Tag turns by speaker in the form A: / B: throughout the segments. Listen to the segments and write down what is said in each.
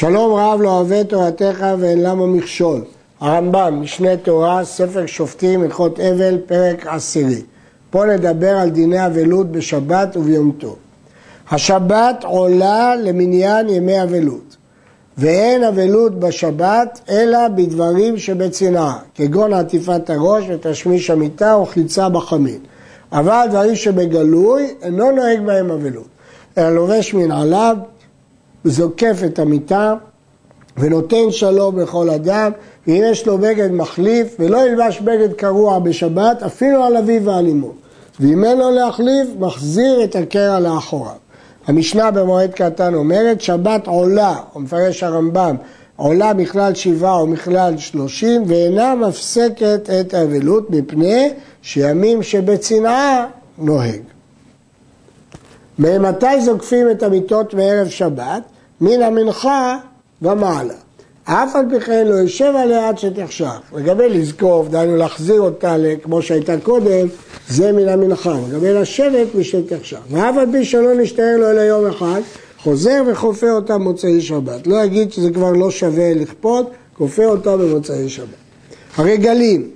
A: שלום רב לא אוהב תורתך ואין למה מכשול. הרמב"ם, משנה תורה, ספר שופטים, הלכות אבל, פרק עשירי. פה נדבר על דיני אבלות בשבת וביום טוב. השבת עולה למניין ימי אבלות, ואין אבלות בשבת אלא בדברים שבצנעה, כגון עטיפת הראש ותשמיש המיטה או חיצה בחמין. אבל דברים שבגלוי אינו נוהג בהם אבלות, אלא לובש מנעליו, זוקף את המיטה ונותן שלום לכל אדם, ואם יש לו בגד מחליף ולא ילבש בגד קרוע בשבת, אפילו על אביו ועל אמו. ואם אין לו להחליף, מחזיר את הקרע לאחוריו. המשנה במועד קטן אומרת, שבת עולה, או מפרש הרמב"ם, עולה מכלל שבעה או מכלל שלושים, ואינה מפסקת את האבלות מפני שימים שבצנעה נוהג. ממתי זוקפים את המיטות מערב שבת? מן המנחה ומעלה. אף על פי כן לא יושב עליה עד שתחשך. לגבי לזקוף, דהיינו להחזיר אותה כמו שהייתה קודם, זה מן המנחה. לגבי לשבת משתחשך. ואף על פי שלא נשתער לו אלא יום אחד, חוזר וכופה אותה במוצאי שבת. לא יגיד שזה כבר לא שווה לכפות, כופה אותה במוצאי שבת. הרגלים,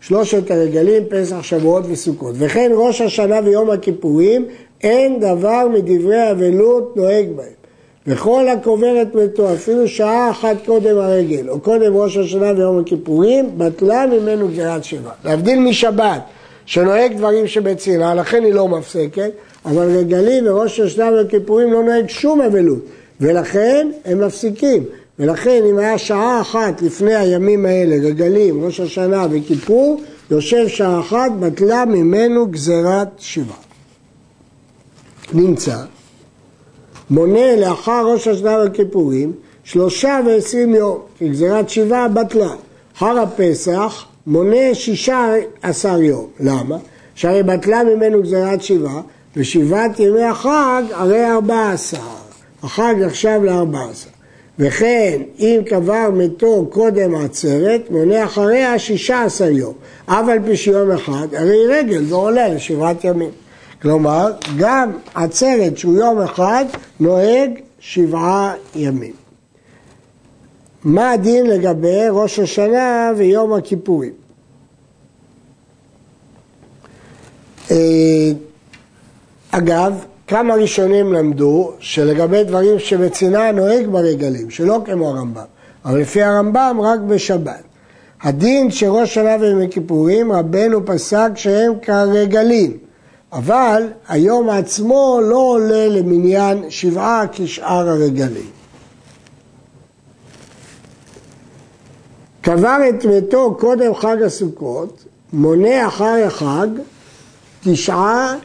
A: שלושת הרגלים, פסח, שבועות וסוכות. וכן ראש השנה ויום הכיפורים, אין דבר מדברי אבלות נוהג בהם. וכל הקוברת מתו, אפילו שעה אחת קודם הרגל, או קודם ראש השנה ויום הכיפורים, בטלה ממנו גזירת שבע. להבדיל משבת, שנוהג דברים שבצנעה, לכן היא לא מפסקת, אבל רגלים וראש השנה וכיפורים לא נוהג שום אבלות, ולכן הם מפסיקים. ולכן אם היה שעה אחת לפני הימים האלה, רגלים, ראש השנה וכיפור, יושב שעה אחת, בטלה ממנו גזירת שבעה. נמצא מונה לאחר ראש השנה וכיפורים שלושה ועשרים יום, כי גזירת שבעה בטלה. אחר הפסח מונה שישה עשר יום. למה? שהרי בטלה ממנו גזירת שבעה, ושבעת ימי החג הרי ארבע עשר. החג נחשב לארבע עשר. וכן, אם קבר מתו קודם עצרת, מונה אחריה שישה עשר יום. אף על פי שיום אחד, הרי רגל, זה עולה לשבעת ימים. כלומר, גם עצרת שהוא יום אחד נוהג שבעה ימים. מה הדין לגבי ראש השנה ויום הכיפורים? אה, אגב, כמה ראשונים למדו שלגבי דברים שבצנעה נוהג ברגלים, שלא כמו הרמב"ם, אבל לפי הרמב"ם רק בשבת. הדין שראש שנה ויום הכיפורים, רבנו פסק שהם כרגלים, אבל היום עצמו לא עולה למניין שבעה כשאר הרגלים. קבר את מתו קודם חג הסוכות, מונה אחר החג תשעה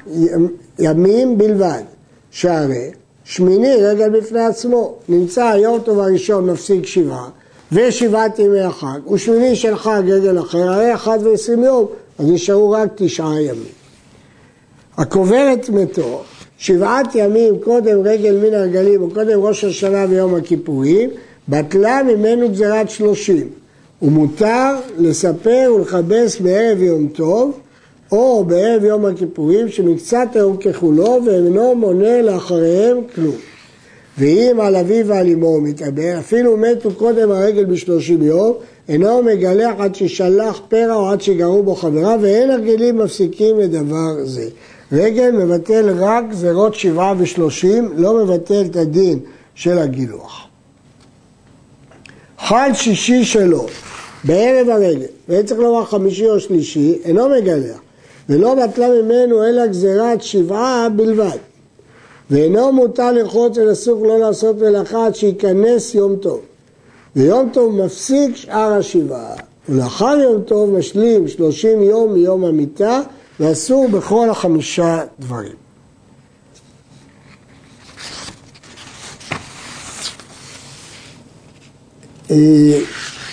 A: ימים בלבד, שהרי שמיני רגל בפני עצמו, נמצא היום טוב הראשון מפסיק שבעה ושבעת ימי החג, ושמיני של חג רגל אחר, הרי אחד ועשרים יום, אז נשארו רק תשעה ימים. הקובר את מתו שבעת ימים קודם רגל מן הרגלים וקודם ראש השנה ויום הכיפורים, בטלה ממנו גזירת שלושים. ומותר לספר ולכבס בערב יום טוב או בערב יום הכיפורים שמקצת היום ככולו ואינו מונה לאחריהם כלום. ואם על אביו ועל אמו הוא מתאבר, אפילו מתו קודם הרגל בשלושים יום, אינו מגלח עד ששלח פרע או עד שגרו בו חבריו, ואין הרגלים מפסיקים לדבר זה. רגל מבטל רק גזירות שבעה ושלושים, לא מבטל את הדין של הגילוח. חל שישי שלו, בערב הרגל, ואין צריך לומר חמישי או שלישי, אינו מגלח, ולא בטלה ממנו אלא גזירת שבעה בלבד. ואינו מותר לרחוץ אל הסוג לא לעשות מלאכה עד שייכנס יום טוב. ויום טוב מפסיק שאר השבעה, ולאחר יום טוב משלים שלושים יום מיום המיטה ואסור בכל החמישה דברים. אה,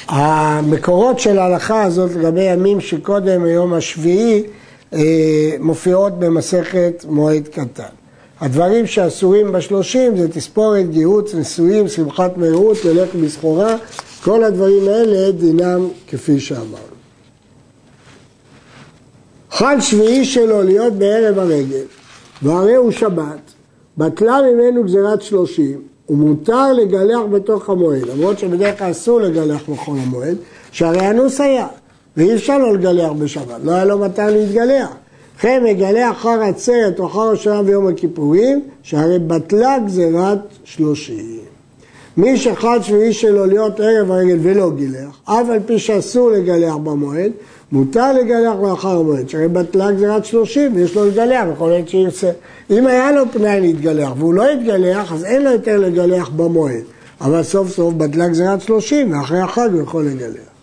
A: המקורות של ההלכה הזאת לגבי ימים שקודם היום השביעי אה, מופיעות במסכת מועד קטן. הדברים שאסורים בשלושים זה תספורת, גיהוץ, נישואים, שמחת מהירות, ללך בסחורה, כל הדברים האלה דינם כפי שאמרנו. חג שביעי שלו להיות בערב הרגל, והרי הוא שבת, בטלה ממנו גזירת שלושים, ומותר לגלח בתוך המועד, למרות שבדרך כלל אסור לגלח בחול המועד, שהרי אנוס היה, ואי אפשר לא לגלח בשבת, לא היה לו מתי להתגלח. וכן מגלח אחר עצרת או אחר השנה ביום הכיפורים, שהרי בטלה גזירת שלושים. מי שחד שביעי שלו להיות ערב הרגל ולא גילח, אף על פי שאסור לגלח במועד, מותר לגלח לאחר המועד, שהרי בטלה גזירת שלושים ויש לו לגלח בכל עת שירצה. אם היה לו פנאי להתגלח והוא לא יתגלח, אז אין לו יותר לגלח במועד. אבל סוף סוף בטלה גזירת שלושים ואחרי החג הוא יכול לגלח.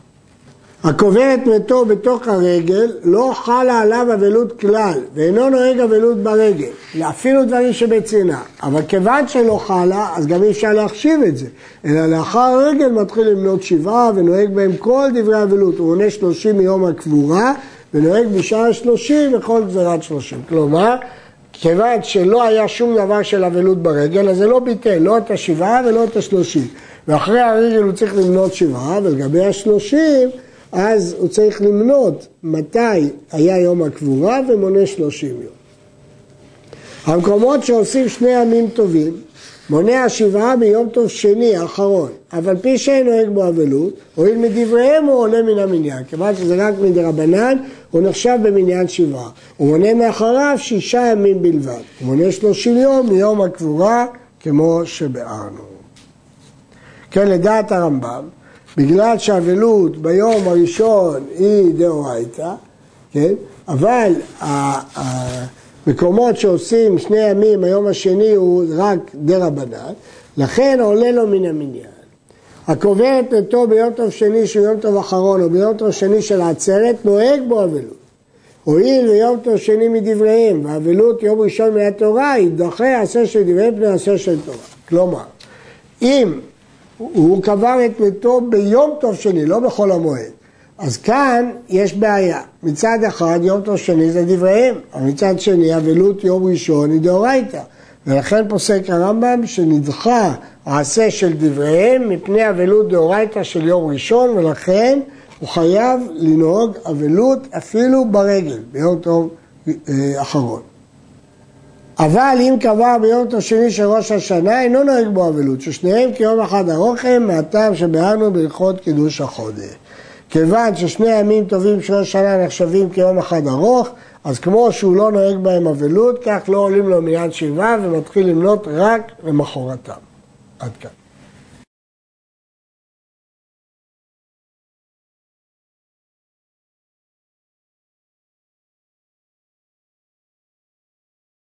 A: הקובר את מתו בתוך הרגל לא חלה עליו אבלות כלל ואינו נוהג אבלות ברגל, אפילו דברים שבצנעה, אבל כיוון שלא חלה אז גם אי אפשר להחשיב את זה, אלא לאחר הרגל מתחיל למנות שבעה ונוהג בהם כל דברי אבלות, הוא עונה שלושים מיום הקבורה ונוהג בשעה שלושים וכל גזירת שלושים, כלומר כיוון שלא היה שום דבר של אבלות ברגל אז זה לא ביטל לא את השבעה ולא את השלושים. ואחרי הרגל הוא צריך למנות שבעה ולגבי השלושים אז הוא צריך למנות מתי היה יום הקבורה ומונה שלושים יום. המקומות שעושים שני ימים טובים, מונה השבעה ביום טוב שני האחרון, אף על פי שאין נוהג בו אבלות, הואיל מדבריהם הוא עולה מן המניין, כיוון שזה רק מדרבנן, הוא נחשב במניין שבעה. הוא מונה מאחריו שישה ימים בלבד, הוא מונה שלושים יום מיום הקבורה, כמו שביארנו. כן, לדעת הרמב"ם, בגלל שהאבלות ביום הראשון היא דאורייתא, כן? אבל המקומות שעושים שני ימים, היום השני הוא רק דרבנן, לכן עולה לו מן המניין. הקובר את נתו ביום טוב שני שהוא יום טוב אחרון או ביום טוב שני של העצרת, נוהג בו אבלות. הואיל ויום טוב שני מדבריהם, ואבלות יום ראשון מהתורה, יידחה עשה של דבריהם פני עשה של תורה. כלומר, אם הוא קבר את מתו ביום טוב שני, לא בחול המועד. אז כאן יש בעיה. מצד אחד יום טוב שני זה דבריהם, אבל מצד שני אבלות יום ראשון היא דאורייתא. ולכן פוסק הרמב"ם שנדחה העשה של דבריהם מפני אבלות דאורייתא של יום ראשון, ולכן הוא חייב לנהוג אבלות אפילו ברגל, ביום טוב אה, אחרון. אבל אם קבע ביום השני של ראש השנה, אינו נוהג בו אבלות, ששניהם כיום אחד ארוך הם, מהטעם שביארנו בהלכות קידוש החודש. כיוון ששני ימים טובים של ראש השנה נחשבים כיום אחד ארוך, אז כמו שהוא לא נוהג בהם אבלות, כך לא עולים לו מיד שבעה ומתחיל למנות רק למחרתם. עד כאן.